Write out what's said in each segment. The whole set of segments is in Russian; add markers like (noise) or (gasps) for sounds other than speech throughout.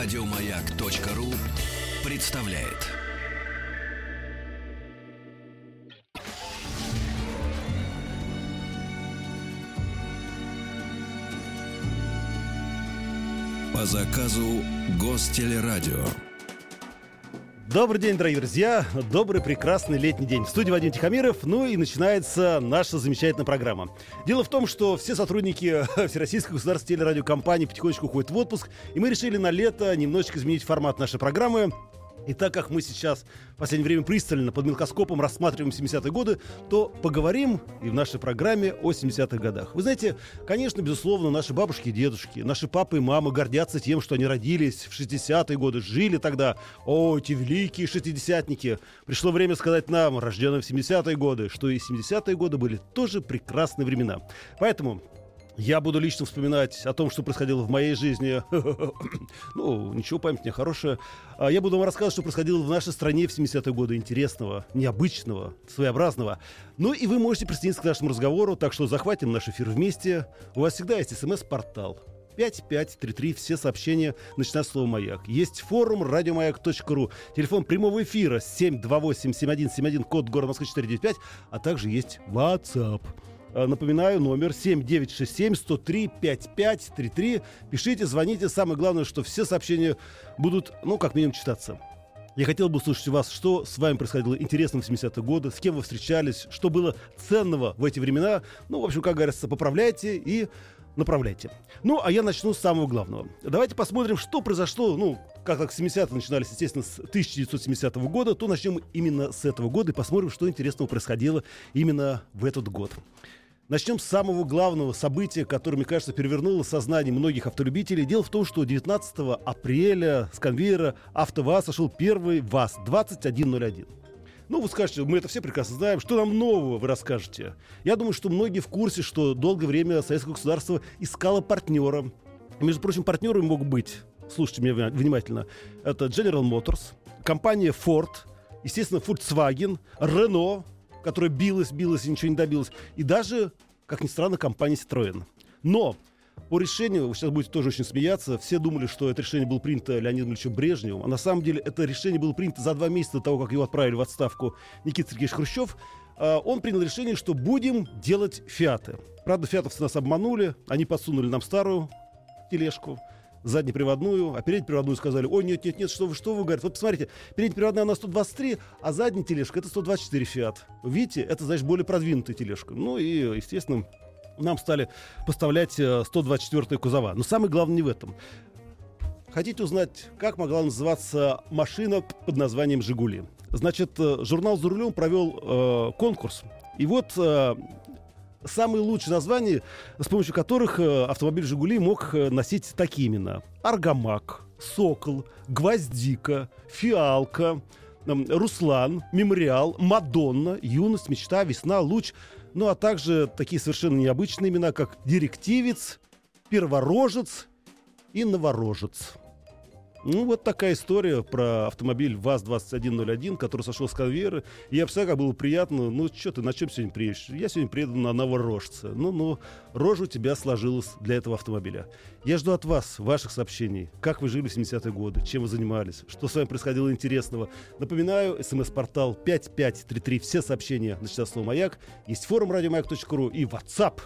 Радиомаяк.ру представляет. По заказу Гостелерадио. Добрый день, дорогие друзья. Добрый, прекрасный летний день. В студии Вадим Тихомиров. Ну и начинается наша замечательная программа. Дело в том, что все сотрудники (laughs) Всероссийской государственной телерадиокомпании потихонечку уходят в отпуск. И мы решили на лето немножечко изменить формат нашей программы. И так как мы сейчас в последнее время пристально под микроскопом рассматриваем 70-е годы, то поговорим и в нашей программе о 70-х годах. Вы знаете, конечно, безусловно, наши бабушки и дедушки, наши папы и мамы гордятся тем, что они родились в 60-е годы, жили тогда. О, эти великие шестидесятники! Пришло время сказать нам, рожденным в 70-е годы, что и 70-е годы были тоже прекрасные времена. Поэтому я буду лично вспоминать о том, что происходило в моей жизни. (coughs) ну, ничего, память не хорошая. А я буду вам рассказывать, что происходило в нашей стране в 70-е годы интересного, необычного, своеобразного. Ну и вы можете присоединиться к нашему разговору, так что захватим наш эфир вместе. У вас всегда есть смс-портал. 5533, все сообщения, начиная с слова «Маяк». Есть форум радиомаяк.ру, телефон прямого эфира 728-7171, код города Москвы 495, а также есть WhatsApp напоминаю, номер 7967-103-5533. Пишите, звоните. Самое главное, что все сообщения будут, ну, как минимум, читаться. Я хотел бы услышать у вас, что с вами происходило интересно в 70-е годы, с кем вы встречались, что было ценного в эти времена. Ну, в общем, как говорится, поправляйте и направляйте. Ну, а я начну с самого главного. Давайте посмотрим, что произошло, ну, как так 70-е начинались, естественно, с 1970 года, то начнем именно с этого года и посмотрим, что интересного происходило именно в этот год. Начнем с самого главного события, которое, мне кажется, перевернуло сознание многих автолюбителей. Дело в том, что 19 апреля с конвейера АвтоВАЗ сошел первый ВАЗ-2101. Ну, вы скажете, мы это все прекрасно знаем. Что нам нового вы расскажете? Я думаю, что многие в курсе, что долгое время советское государство искало партнера. Между прочим, партнеры могут быть, слушайте меня внимательно, это General Motors, компания Ford, естественно, Volkswagen, Renault, которая билась, билась и ничего не добилась. И даже, как ни странно, компания Citroёn. Но по решению, вы сейчас будете тоже очень смеяться, все думали, что это решение было принято Леонидом Ильичем Брежневым, а на самом деле это решение было принято за два месяца до того, как его отправили в отставку Никита Сергеевич Хрущев. А, он принял решение, что будем делать фиаты. Правда, фиатовцы нас обманули, они подсунули нам старую тележку, заднеприводную, а переднеприводную сказали, ой, нет, нет, нет, что вы, что вы, говорите, вот посмотрите, переднеприводная она 123, а задняя тележка это 124 фиат. Видите, это, значит, более продвинутая тележка. Ну и, естественно, нам стали поставлять 124 э, кузова. Но самое главное не в этом. Хотите узнать, как могла называться машина под названием «Жигули»? Значит, э, журнал «За рулем» провел э, конкурс. И вот э, самые лучшие названия, с помощью которых э, автомобиль «Жигули» мог э, носить такие имена. Аргамак, Сокол, Гвоздика, Фиалка, Руслан, Мемориал, Мадонна, Юность, Мечта, Весна, Луч. Ну а также такие совершенно необычные имена, как Директивец, Перворожец и Новорожец. Ну, вот такая история про автомобиль ВАЗ-2101, который сошел с конвейера. И я представляю, как было приятно. Ну, что ты, на чем сегодня приедешь? Я сегодня приеду на новорожца. Ну, ну, рожа у тебя сложилась для этого автомобиля. Я жду от вас ваших сообщений. Как вы жили в 70-е годы? Чем вы занимались? Что с вами происходило интересного? Напоминаю, смс-портал 5533. Все сообщения начиная с слова «Маяк». Есть форум радиомаяк.ру и WhatsApp.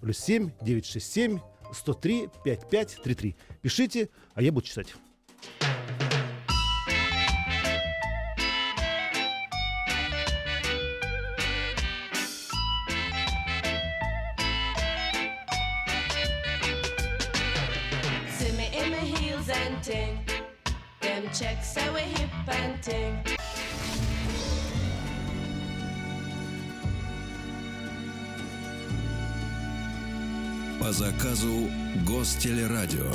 Плюс 7 967 103 5533. Пишите, а я буду читать. Them checks say we hip and ting. По заказу Гостелерадио.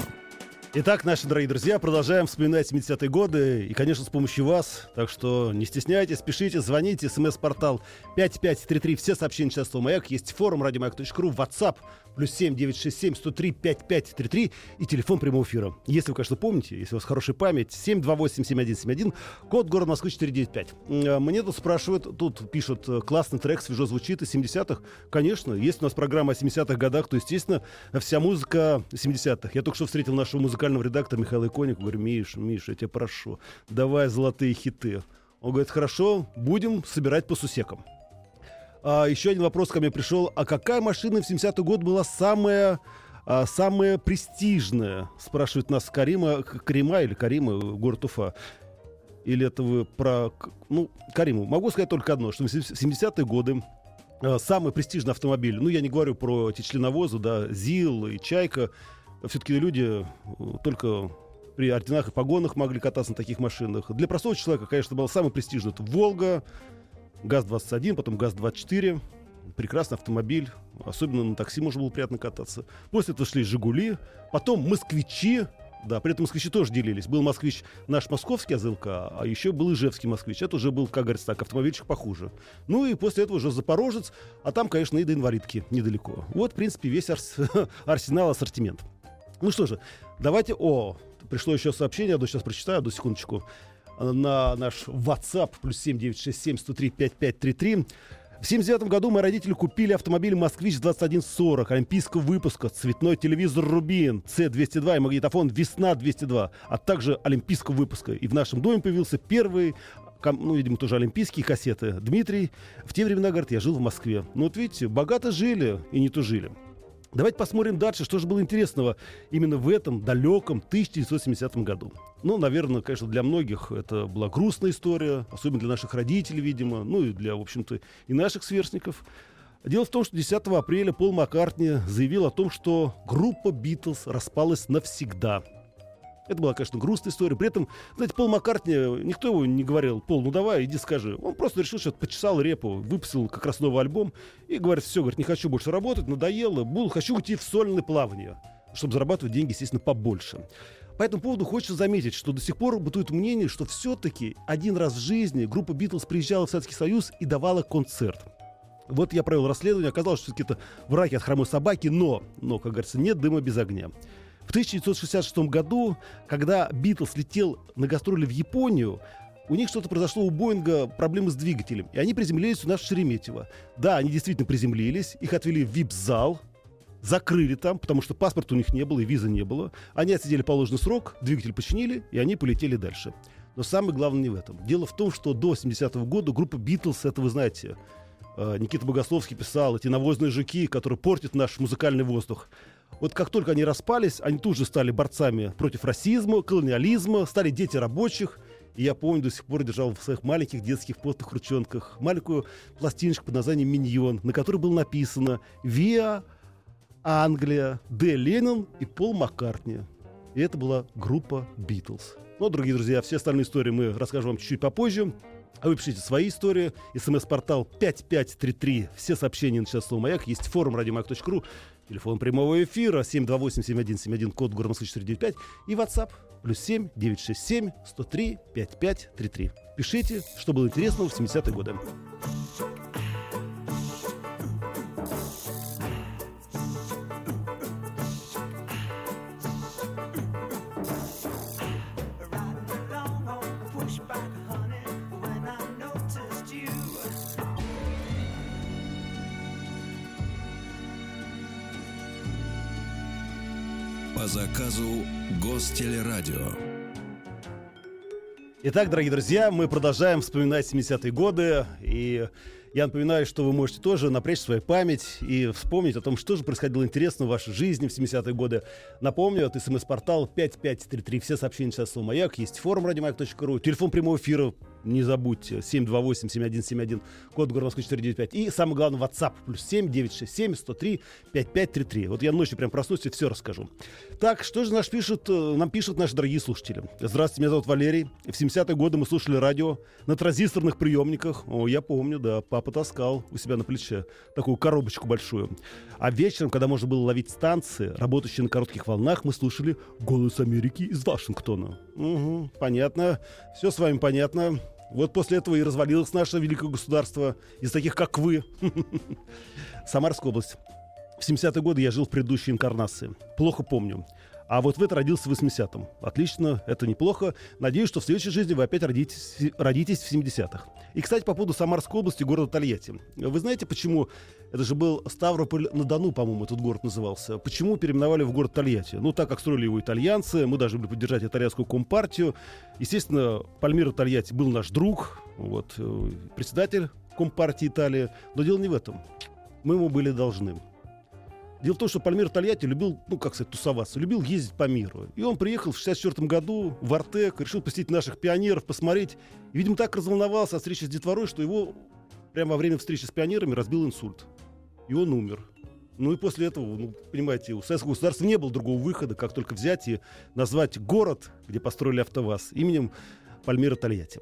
Итак, наши дорогие друзья, продолжаем вспоминать 70-е годы. И, конечно, с помощью вас. Так что не стесняйтесь, пишите, звоните. СМС-портал 5533. Все сообщения часто «Маяк». Есть форум радиомаяк.ру, WhatsApp плюс 7 967 103 5533 и телефон прямого эфира. Если вы, конечно, помните, если у вас хорошая память, 728 7171, код город Москвы 495. Э, мне тут спрашивают, тут пишут, э, классный трек, свежо звучит из 70-х. Конечно, есть у нас программа о 70-х годах, то, естественно, вся музыка 70-х. Я только что встретил нашего музыкального музыкального редактора Михаила Иконика. Говорю, Миш, Миш, я тебя прошу, давай золотые хиты. Он говорит, хорошо, будем собирать по сусекам. А, еще один вопрос ко мне пришел. А какая машина в 70-й год была самая, а, самая престижная? Спрашивает нас Карима, Карима или Карима, город Уфа. Или это вы про... Ну, Кариму. Могу сказать только одно, что в 70-е годы а, самый престижный автомобиль, ну, я не говорю про эти членовозы, да, ЗИЛ и Чайка, все-таки люди э, только при орденах и погонах могли кататься на таких машинах. Для простого человека, конечно, был самый престижный. Это «Волга», ГАЗ-21, потом ГАЗ-24. Прекрасный автомобиль. Особенно на такси можно было приятно кататься. После этого шли «Жигули», потом «Москвичи», да, при этом москвичи тоже делились. Был москвич наш московский АЗЛК, а еще был ижевский москвич. Это уже был, как говорится так, автомобильчик похуже. Ну и после этого уже Запорожец, а там, конечно, и до инвалидки недалеко. Вот, в принципе, весь арс... (laughs) арсенал, ассортимент. Ну что же, давайте... О, пришло еще сообщение, я сейчас прочитаю, одну секундочку. На наш WhatsApp, плюс 7967 103 5533. В 79 году мои родители купили автомобиль «Москвич-2140» олимпийского выпуска, цветной телевизор «Рубин», C202 и магнитофон «Весна-202», а также олимпийского выпуска. И в нашем доме появился первый ну, видимо, тоже олимпийские кассеты. Дмитрий, в те времена, говорит, я жил в Москве. Ну, вот видите, богато жили и не тужили. Давайте посмотрим дальше, что же было интересного именно в этом далеком 1970 году. Ну, наверное, конечно, для многих это была грустная история, особенно для наших родителей, видимо, ну и для, в общем-то, и наших сверстников. Дело в том, что 10 апреля Пол Маккартни заявил о том, что группа «Битлз» распалась навсегда – это была, конечно, грустная история. При этом, знаете, Пол Маккартни, никто его не говорил, Пол, ну давай, иди скажи. Он просто решил, что почесал репу, выпустил как раз новый альбом и говорит, все, говорит, не хочу больше работать, надоело, буду, хочу уйти в сольное плавание, чтобы зарабатывать деньги, естественно, побольше. По этому поводу хочется заметить, что до сих пор бытует мнение, что все-таки один раз в жизни группа Битлз приезжала в Советский Союз и давала концерт. Вот я провел расследование, оказалось, что все-таки это враки от хромой собаки, но, но, как говорится, нет дыма без огня. В 1966 году, когда Битлз летел на гастроли в Японию, у них что-то произошло у Боинга, проблемы с двигателем. И они приземлились у нас в Шереметьево. Да, они действительно приземлились, их отвели в вип-зал, закрыли там, потому что паспорта у них не было и визы не было. Они отсидели положенный срок, двигатель починили, и они полетели дальше. Но самое главное не в этом. Дело в том, что до 70-го года группа Битлз, это вы знаете, э, Никита Богословский писал, эти навозные жуки, которые портят наш музыкальный воздух. Вот как только они распались, они тут же стали борцами против расизма, колониализма, стали дети рабочих. И я помню, до сих пор держал в своих маленьких детских потных ручонках маленькую пластиночку под названием «Миньон», на которой было написано «Виа Англия, Д. Леннон и Пол Маккартни». И это была группа «Битлз». Ну, дорогие друзья, все остальные истории мы расскажем вам чуть-чуть попозже. А вы пишите свои истории. СМС-портал 5533. Все сообщения на час «Маяк». Есть форум радиомаяк.ру. Телефон прямого эфира 728-7171, код города Москвы 495. И WhatsApp плюс 7 967 103 5533. Пишите, что было интересного в 70-е годы. Заказу Гостелерадио. Итак, дорогие друзья, мы продолжаем вспоминать 70-е годы. И я напоминаю, что вы можете тоже напрячь свою память и вспомнить о том, что же происходило интересно в вашей жизни в 70-е годы. Напомню, это смс-портал 5533. Все сообщения сейчас в «Маяк». Есть форум радиомаяк.ру. Телефон прямого эфира не забудьте, 728-7171, код города Москвы 495. И самое главное, WhatsApp, плюс 7 967 103 5533. Вот я ночью прям проснусь и все расскажу. Так, что же наш пишет, э, нам пишут наши дорогие слушатели. Здравствуйте, меня зовут Валерий. В 70-е годы мы слушали радио на транзисторных приемниках. О, я помню, да, папа таскал у себя на плече такую коробочку большую. А вечером, когда можно было ловить станции, работающие на коротких волнах, мы слушали «Голос Америки» из Вашингтона. Угу, понятно. Все с вами понятно. Вот после этого и развалилось наше великое государство из таких, как вы. (laughs) Самарская область. В 70-е годы я жил в предыдущей инкарнации. Плохо помню. А вот вы родился в 80-м. Отлично, это неплохо. Надеюсь, что в следующей жизни вы опять родитесь, родитесь в 70-х. И, кстати, по поводу Самарской области, города Тольятти. Вы знаете, почему... Это же был Ставрополь-на-Дону, по-моему, этот город назывался. Почему переименовали в город Тольятти? Ну, так как строили его итальянцы, мы должны были поддержать итальянскую компартию. Естественно, Пальмира Тольятти был наш друг, вот, э, председатель компартии Италии. Но дело не в этом. Мы ему были должны. Дело в том, что Пальмир Тольятти любил, ну, как сказать, тусоваться, любил ездить по миру. И он приехал в 64 году в Артек, решил посетить наших пионеров, посмотреть. И, видимо, так разволновался от встречи с детворой, что его прямо во время встречи с пионерами разбил инсульт. И он умер. Ну и после этого, ну, понимаете, у советского государства не было другого выхода, как только взять и назвать город, где построили АвтоВАЗ, именем Пальмира Тольятти.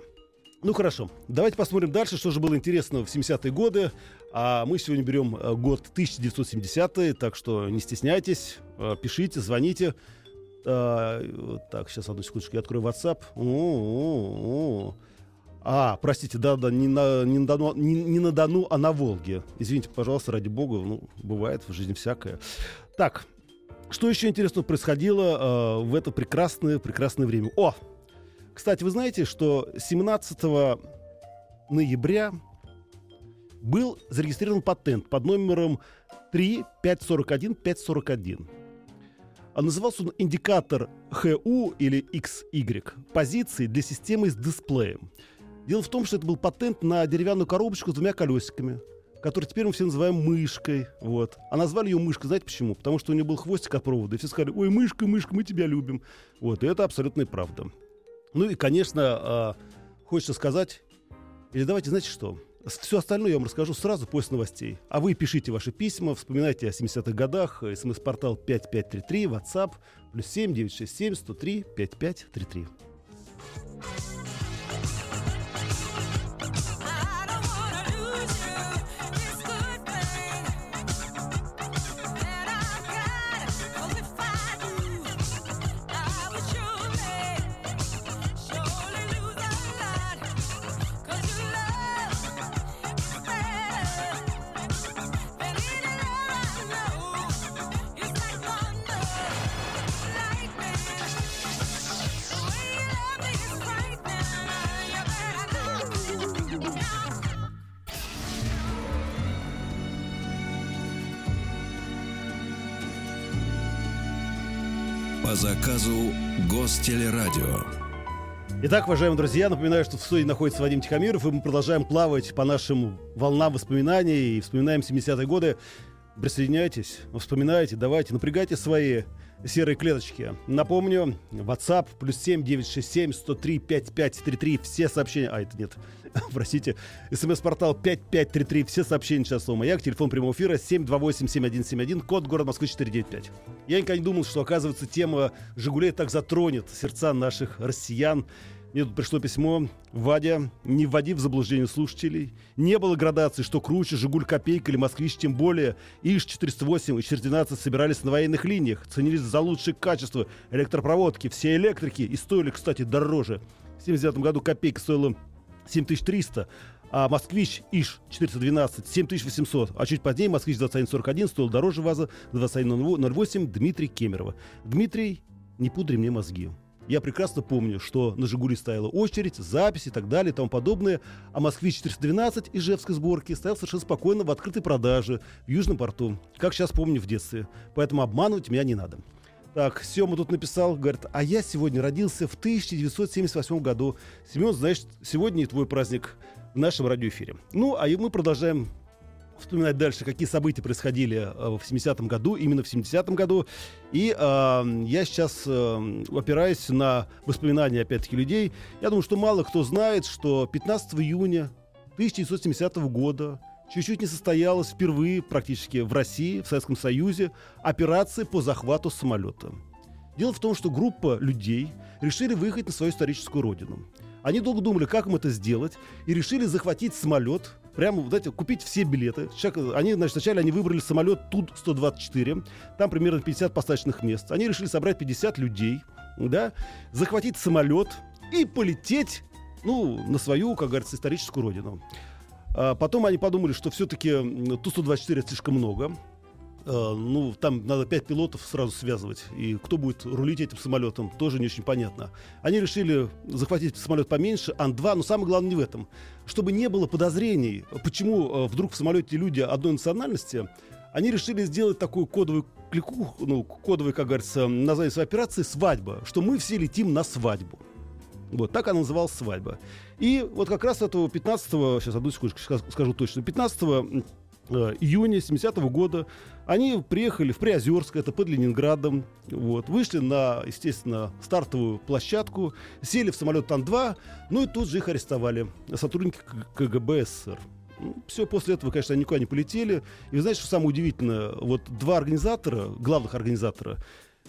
Ну хорошо, давайте посмотрим дальше, что же было интересного в 70-е годы. А мы сегодня берем э, год 1970, так что не стесняйтесь, э, пишите, звоните. А, так, сейчас одну секундочку, я открою WhatsApp. О-о-о. А, простите, да-да, не на, не, на Дону, не, не на Дону, а на Волге. Извините, пожалуйста, ради бога, ну, бывает в жизни всякое. Так, что еще интересного происходило э, в это прекрасное, прекрасное время? О, кстати, вы знаете, что 17 ноября был зарегистрирован патент под номером 3541541. А назывался он индикатор ХУ или XY позиции для системы с дисплеем. Дело в том, что это был патент на деревянную коробочку с двумя колесиками, которую теперь мы все называем мышкой. Вот. А назвали ее мышкой, знаете почему? Потому что у нее был хвостик от провода. И все сказали, ой, мышка, мышка, мы тебя любим. Вот. И это абсолютная правда. Ну и, конечно, э, хочется сказать, или давайте, знаете что, все остальное я вам расскажу сразу после новостей. А вы пишите ваши письма, вспоминайте о 70-х годах, смс-портал 5533, WhatsApp, плюс 7 967 103 5533. Гостелерадио. Итак, уважаемые друзья, напоминаю, что в студии находится Вадим Тихомиров, и мы продолжаем плавать по нашим волнам воспоминаний и вспоминаем 70-е годы. Присоединяйтесь, вспоминайте, давайте, напрягайте свои серые клеточки. Напомню, WhatsApp плюс 7 967 103 5533. Все сообщения... А, это нет. (laughs) Простите. СМС-портал 5533. Все сообщения сейчас у Маяк. Телефон прямого эфира 728-7171. Код город Москвы 495. Я никогда не думал, что, оказывается, тема «Жигулей» так затронет сердца наших россиян. Мне тут пришло письмо. Вадя, не вводи в заблуждение слушателей. Не было градации, что круче «Жигуль» копейка или «Москвич», тем более ИЖ-408 и 412 собирались на военных линиях, ценились за лучшее качество электропроводки. Все электрики и стоили, кстати, дороже. В 79 году копейка стоила 7300, а «Москвич» ИЖ-412 7800, а чуть позднее «Москвич-2141» стоил дороже ВАЗа 2108 Дмитрий Кемерова. Дмитрий, не пудри мне мозги. Я прекрасно помню, что на «Жигули» стояла очередь, записи и так далее и тому подобное, а «Москвич-412» ижевской сборки стоял совершенно спокойно в открытой продаже в Южном порту, как сейчас помню в детстве. Поэтому обманывать меня не надо. Так, Сема тут написал, говорит, а я сегодня родился в 1978 году. Семен, значит, сегодня и твой праздник в нашем радиоэфире. Ну, а мы продолжаем вспоминать дальше, какие события происходили э, в 70-м году, именно в 70-м году. И э, я сейчас э, опираюсь на воспоминания, опять-таки, людей. Я думаю, что мало кто знает, что 15 июня 1970 года чуть-чуть не состоялась впервые практически в России, в Советском Союзе, операция по захвату самолета. Дело в том, что группа людей решили выехать на свою историческую родину. Они долго думали, как им это сделать, и решили захватить самолет, прямо, эти, купить все билеты. Они, значит, вначале они выбрали самолет Ту-124, там примерно 50 посадочных мест. Они решили собрать 50 людей, да, захватить самолет и полететь, ну, на свою, как говорится, историческую родину. А потом они подумали, что все-таки Ту-124 слишком много. Ну, там надо пять пилотов сразу связывать. И кто будет рулить этим самолетом, тоже не очень понятно. Они решили захватить самолет поменьше, Ан-2, но самое главное не в этом. Чтобы не было подозрений, почему э, вдруг в самолете люди одной национальности, они решили сделать такую кодовую клику, ну, кодовый, как говорится, название своей операции «Свадьба», что мы все летим на свадьбу. Вот, так она называлась «Свадьба». И вот как раз этого 15-го, сейчас одну секундочку скажу точно, 15 Э, июня 70 -го года они приехали в Приозерск, это под Ленинградом, вот, вышли на, естественно, стартовую площадку, сели в самолет Тан-2, ну и тут же их арестовали сотрудники КГБ СССР. Ну, все, после этого, конечно, они никуда не полетели. И вы знаете, что самое удивительное? Вот два организатора, главных организатора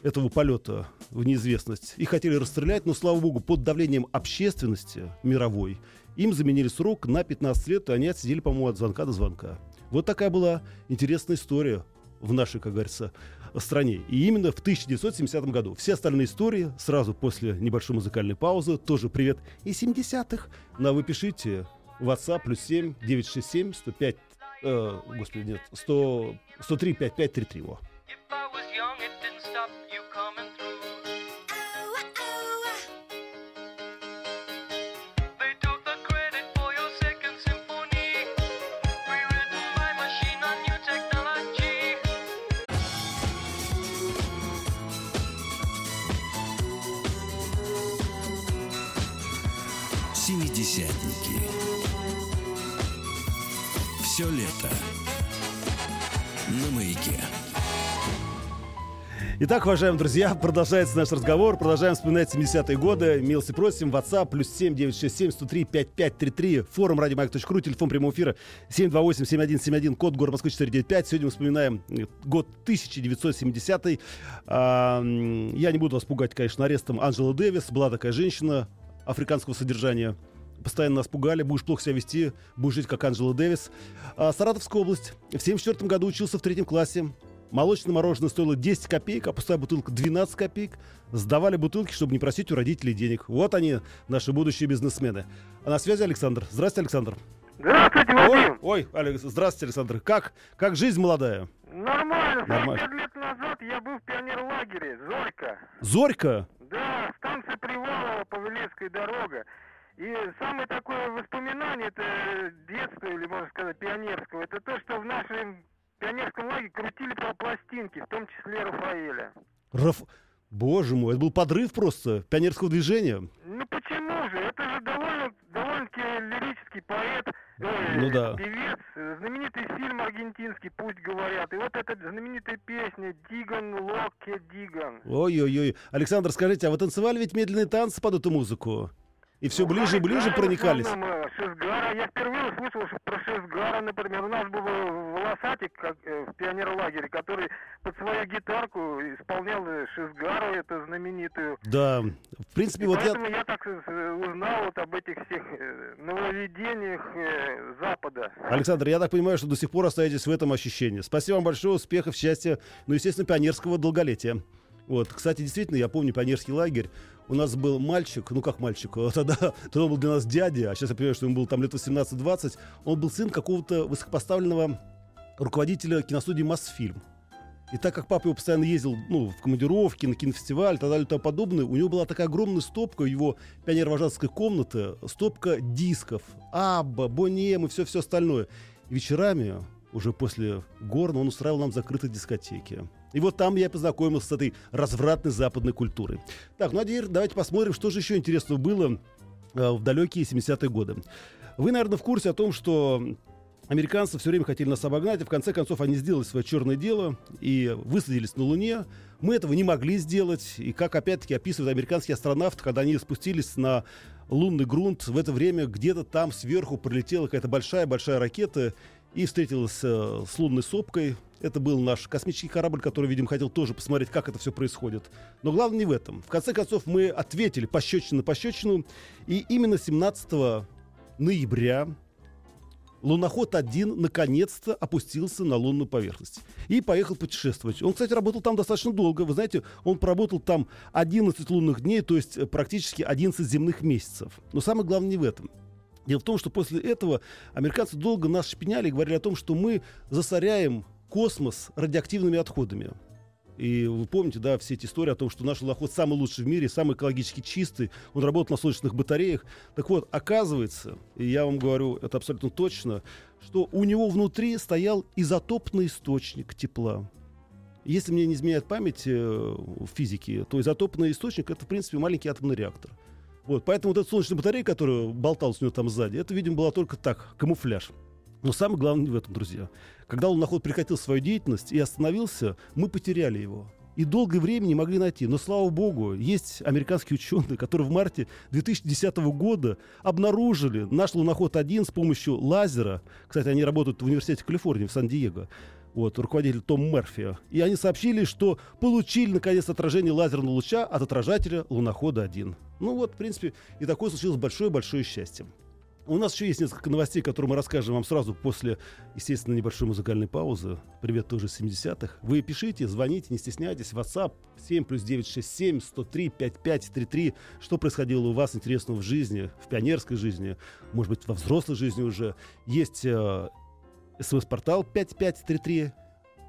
этого полета в неизвестность, их хотели расстрелять, но, слава богу, под давлением общественности мировой им заменили срок на 15 лет, и они отсидели, по-моему, от звонка до звонка. Вот такая была интересная история в нашей, как говорится, стране. И именно в 1970 году. Все остальные истории сразу после небольшой музыкальной паузы. Тоже привет и 70-х. Ну, а вы пишите WhatsApp плюс 7 967 105 э, господи, нет, 100, 103 5533. Во. Итак, уважаемые друзья, продолжается наш разговор. Продолжаем вспоминать 70-е годы. Милости просим. WhatsApp плюс 7 967 103 5533. Форум радиомаяк.ру. Телефон прямого эфира 728 7171. Код город Москвы 495. Сегодня мы вспоминаем э, год 1970 а, Я не буду вас пугать, конечно, арестом Анджела Дэвис. Была такая женщина африканского содержания постоянно нас пугали, будешь плохо себя вести, будешь жить как Анджела Дэвис. А, Саратовская область. В 74 году учился в третьем классе. Молочное мороженое стоило 10 копеек, а пустая бутылка 12 копеек. Сдавали бутылки, чтобы не просить у родителей денег. Вот они, наши будущие бизнесмены. А на связи Александр. Здравствуйте, Александр. Здравствуйте, Вадим. Ой, ой, Алекс, здравствуйте, Александр. Как, как жизнь молодая? Нормально. Нормально. 45 лет назад я был в пионерлагере «Зорька». Зорька? Да, станция Привалова, Павелецкая дорога. И самое такое воспоминание, это детство, или можно сказать, пионерского, это то, что в нашем пионерском лагере крутили по пластинке, в том числе Рафаэля. Раф... Боже мой, это был подрыв просто пионерского движения. Ну почему же? Это же довольно, довольно-таки лирический поэт, э, ну, да. певец, знаменитый фильм аргентинский, пусть говорят. И вот эта знаменитая песня «Диган Локке Диган». Ой-ой-ой. Александр, скажите, а вы танцевали ведь медленные танцы под эту музыку? И все ближе и ближе проникались. Э, Шизгара. Я впервые услышал про Шизгара, например. У нас был волосатик как, э, в пионерлагере, который под свою гитарку исполнял Шизгару, эту знаменитую. Да, в принципе, и вот поэтому я... я так узнал вот об этих всех э, нововведениях Запада. Александр, я так понимаю, что до сих пор остаетесь в этом ощущении. Спасибо вам большое, успехов, счастья, ну, естественно, пионерского долголетия. Вот, кстати, действительно, я помню пионерский лагерь. У нас был мальчик, ну как мальчик, (laughs) тогда, тогда был для нас дядя, а сейчас я понимаю, что ему было там лет 18-20. Он был сын какого-то высокопоставленного руководителя киностудии «Мосфильм». И так как папа его постоянно ездил ну, в командировки, на кинофестиваль и так далее и тому подобное, у него была такая огромная стопка его пионер-вожатской комнаты, стопка дисков, Абба, Бонем и все-все остальное. И вечерами, уже после Горна, он устраивал нам закрытые дискотеки. И вот там я познакомился с этой развратной западной культурой. Так, ну а теперь давайте посмотрим, что же еще интересного было э, в далекие 70-е годы. Вы, наверное, в курсе о том, что американцы все время хотели нас обогнать, и в конце концов они сделали свое черное дело и высадились на Луне. Мы этого не могли сделать. И как опять-таки описывают американские астронавты, когда они спустились на лунный грунт, в это время где-то там сверху пролетела какая-то большая-большая ракета и встретилась э, с лунной сопкой. Это был наш космический корабль, который, видимо, хотел тоже посмотреть, как это все происходит. Но главное не в этом. В конце концов, мы ответили пощечину на пощечину. И именно 17 ноября луноход-1 наконец-то опустился на лунную поверхность и поехал путешествовать. Он, кстати, работал там достаточно долго. Вы знаете, он проработал там 11 лунных дней, то есть э, практически 11 земных месяцев. Но самое главное не в этом. Дело в том, что после этого американцы долго нас шпиняли и говорили о том, что мы засоряем космос радиоактивными отходами. И вы помните, да, все эти истории о том, что наш луноход самый лучший в мире, самый экологически чистый, он работает на солнечных батареях. Так вот, оказывается, и я вам говорю это абсолютно точно, что у него внутри стоял изотопный источник тепла. Если мне не изменяет память э, в физике, то изотопный источник это, в принципе, маленький атомный реактор. Вот, поэтому вот эта солнечная батарея, которая болталась у него там сзади, это, видимо, была только так, камуфляж. Но самое главное в этом, друзья. Когда луноход прекратил свою деятельность и остановился, мы потеряли его. И долгое время не могли найти. Но, слава богу, есть американские ученые, которые в марте 2010 года обнаружили наш луноход-1 с помощью лазера. Кстати, они работают в университете Калифорнии в Сан-Диего. Вот, руководитель Том Мерфи. И они сообщили, что получили, наконец, отражение лазерного луча от отражателя лунохода-1. Ну вот, в принципе, и такое случилось большое-большое счастье. У нас еще есть несколько новостей, которые мы расскажем вам сразу после, естественно, небольшой музыкальной паузы. Привет тоже 70-х. Вы пишите, звоните, не стесняйтесь. WhatsApp 7 плюс 967 103 5533. Что происходило у вас интересного в жизни, в пионерской жизни, может быть, во взрослой жизни уже. Есть э, смс-портал 5533.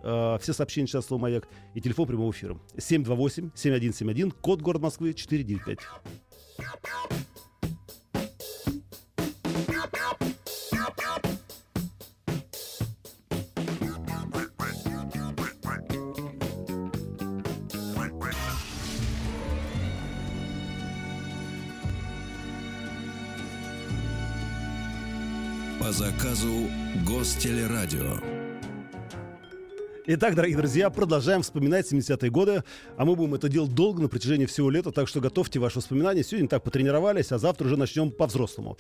Uh, все сообщения сейчас слово «Маяк» и телефон прямого эфира 728-7171, код город Москвы 495. Заказу Гостелерадио. Итак, дорогие друзья, продолжаем вспоминать 70-е годы, а мы будем это делать долго, на протяжении всего лета, так что готовьте ваши воспоминания. Сегодня так потренировались, а завтра уже начнем по-взрослому.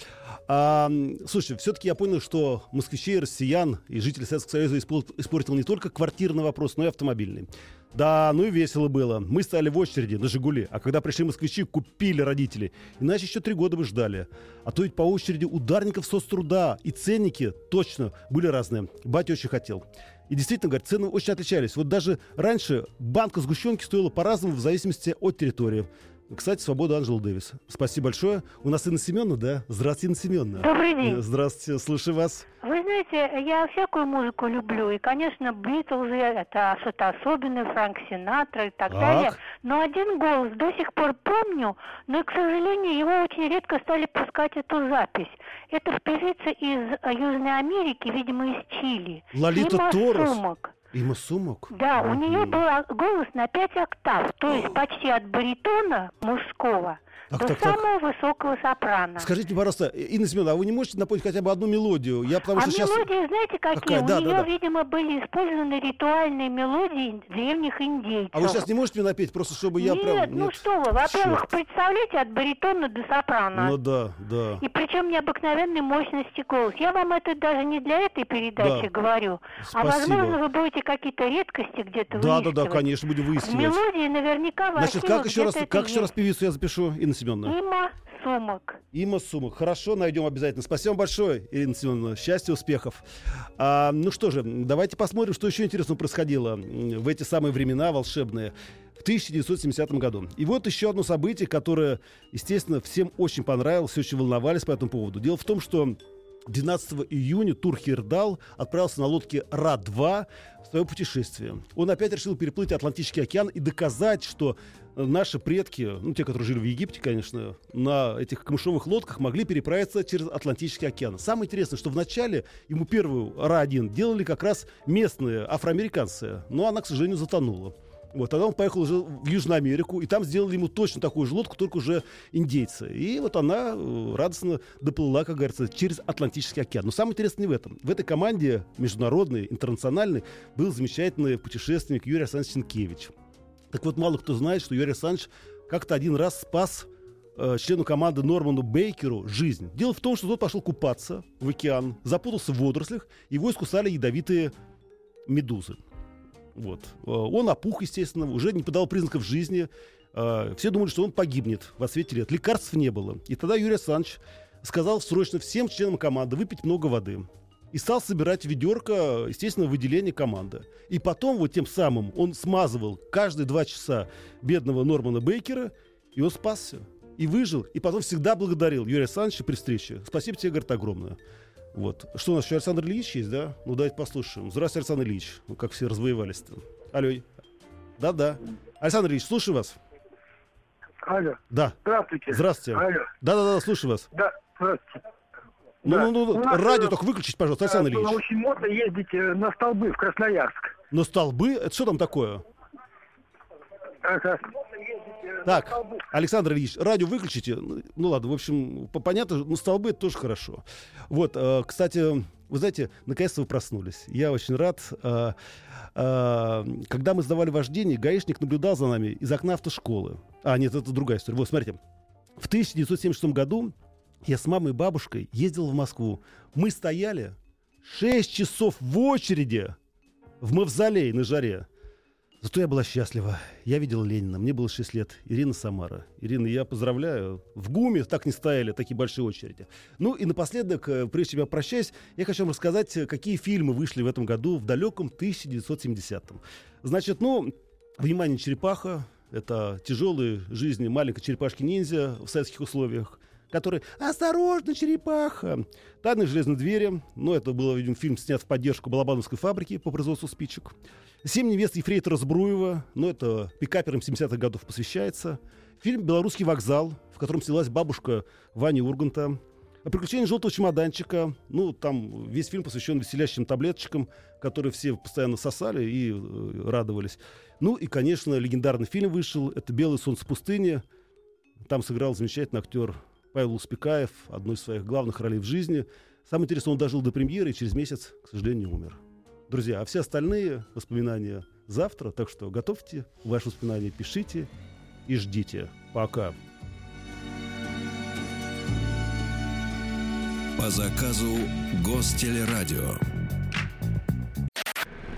А, слушайте, все-таки я понял, что москвичей, россиян и жителей Советского Союза испортил не только квартирный вопрос, но и автомобильный. Да, ну и весело было. Мы стояли в очереди на «Жигули», а когда пришли москвичи, купили родители. Иначе еще три года бы ждали. А то ведь по очереди ударников соцтруда и ценники точно были разные. Батя очень хотел. И действительно, говорит, цены очень отличались. Вот даже раньше банка сгущенки стоила по-разному в зависимости от территории. Кстати, свобода Анжела Дэвис. Спасибо большое. У нас Инна Семеновна, да? Здравствуйте, Инна Семеновна. Добрый день. Э, Здравствуйте, слушаю вас. Вы знаете, я всякую музыку люблю. И, конечно, Битлзы, это что-то особенное, Франк Синатра и так, Так. далее. Но один голос до сих пор помню, но, к сожалению, его очень редко стали пускать эту запись. Это певица из Южной Америки, видимо, из Чили. Лолита Има Торрес. Сумок. Има Сумок? Да, у нее был голос на 5 октав, то есть (gasps) почти от баритона мужского Так, до так, так. самого высокого сопрано. Скажите, пожалуйста, Инна Семеновна, а вы не можете напомнить хотя бы одну мелодию? Я потому а что сейчас... мелодии, знаете, какие? Какая? У Да, да, нее, да. видимо, были использованы ритуальные мелодии древних индейцев. А вы сейчас не можете мне напеть, просто чтобы я Нет, прям... ну что вы, во-первых, представляете, от баритона до сопрано. Ну да, да. И причем необыкновенной мощности голос. Я вам это даже не для этой передачи Да. говорю, а Спасибо. возможно вы будете какие-то редкости где-то Да, да, да, выискивать. конечно, будем выискивать. мелодии наверняка в Значит, как еще раз, как еще раз певицу я запишу, Инна Семеновна? Има Сумок. Има Сумок. Хорошо, найдем обязательно. Спасибо вам большое, Ирина Семеновна. Счастья, успехов. А, ну что же, давайте посмотрим, что еще интересного происходило в эти самые времена волшебные. В 1970 году. И вот еще одно событие, которое, естественно, всем очень понравилось, все очень волновались по этому поводу. Дело в том, что 12 июня Тур Хирдал отправился на лодке Ра-2 в свое путешествие. Он опять решил переплыть Атлантический океан и доказать, что наши предки, ну, те, которые жили в Египте, конечно, на этих камышовых лодках могли переправиться через Атлантический океан. Самое интересное, что вначале ему первую Ра-1 делали как раз местные афроамериканцы, но она, к сожалению, затонула. Вот, тогда он поехал уже в Южную Америку, и там сделали ему точно такую же лодку, только уже индейцы. И вот она э, радостно доплыла, как говорится, через Атлантический океан. Но самое интересное не в этом. В этой команде международной, интернациональной, был замечательный путешественник Юрий Александрович Сенкевич. Так вот, мало кто знает, что Юрий Александрович как-то один раз спас э, члену команды Норману Бейкеру жизнь. Дело в том, что тот пошел купаться в океан, запутался в водорослях, его искусали ядовитые медузы. Вот. Э, Он опух, естественно, уже не подал признаков жизни. Э, Все думали, что он погибнет в отсвете лет. Лекарств не было. И тогда Юрий Александрович сказал срочно всем членам команды выпить много воды. И стал собирать ведерко, естественно, выделение команды. И потом вот тем самым он смазывал каждые два часа бедного Нормана Бейкера, и он спасся. И выжил, и потом всегда благодарил Юрия Александровича при встрече. Спасибо тебе, говорит, огромное. Вот. Что у нас еще Александр Ильич есть, да? Ну, давайте послушаем. Здравствуйте, Александр Ильич. Ну, как все развоевались-то. Алло. Да-да. Александр Ильич, слушаю вас. Алло. Да. Здравствуйте. Здравствуйте. Алло. Да-да-да, слушаю вас. Да, здравствуйте. Ну, Да. ну, ну, нас, радио э, только выключить, пожалуйста, Александр Ильич. очень модно ездить э, на столбы в Красноярск. Но столбы, это что там такое? Ага. Так, Александр Ильич, радио выключите. Ну, ну ладно, в общем, по- понятно, ну столбы это тоже хорошо. Вот, э, кстати, вы знаете, наконец-то вы проснулись. Я очень рад. Э, э, когда мы сдавали вождение, гаишник наблюдал за нами из окна автошколы. А, нет, это другая история. Вот, смотрите. В 1976 году я с мамой и бабушкой ездил в Москву. Мы стояли 6 часов в очереди в мавзолей на жаре. Зато я была счастлива. Я видел Ленина. Мне было 6 лет. Ирина Самара. Ирина, я поздравляю. В ГУМе так не стояли такие большие очереди. Ну и напоследок, э, прежде чем я прощаюсь, я хочу вам рассказать, э, какие фильмы вышли в этом году в далеком 1970-м. Значит, ну, внимание, черепаха. Это тяжелые жизни маленькой черепашки-ниндзя в советских условиях который «Осторожно, черепаха!» «Тайны железной двери». Ну, это был, видимо, фильм, снят в поддержку Балабановской фабрики по производству спичек. «Семь невест Ефрейтора Збруева». Ну, это пикаперам 70-х годов посвящается. Фильм «Белорусский вокзал», в котором снялась бабушка Вани Урганта. «Приключения желтого чемоданчика». Ну, там весь фильм посвящен веселящим таблеточкам, которые все постоянно сосали и э, радовались. Ну и, конечно, легендарный фильм вышел. Это «Белое солнце пустыни». Там сыграл замечательный актер Павел Успекаев, одну из своих главных ролей в жизни. Самое интересное, он дожил до премьеры и через месяц, к сожалению, умер. Друзья, а все остальные воспоминания завтра, так что готовьте ваши воспоминания, пишите и ждите. Пока. По заказу Гостелерадио.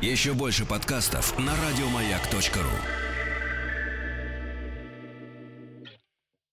Еще больше подкастов на радиомаяк.ру.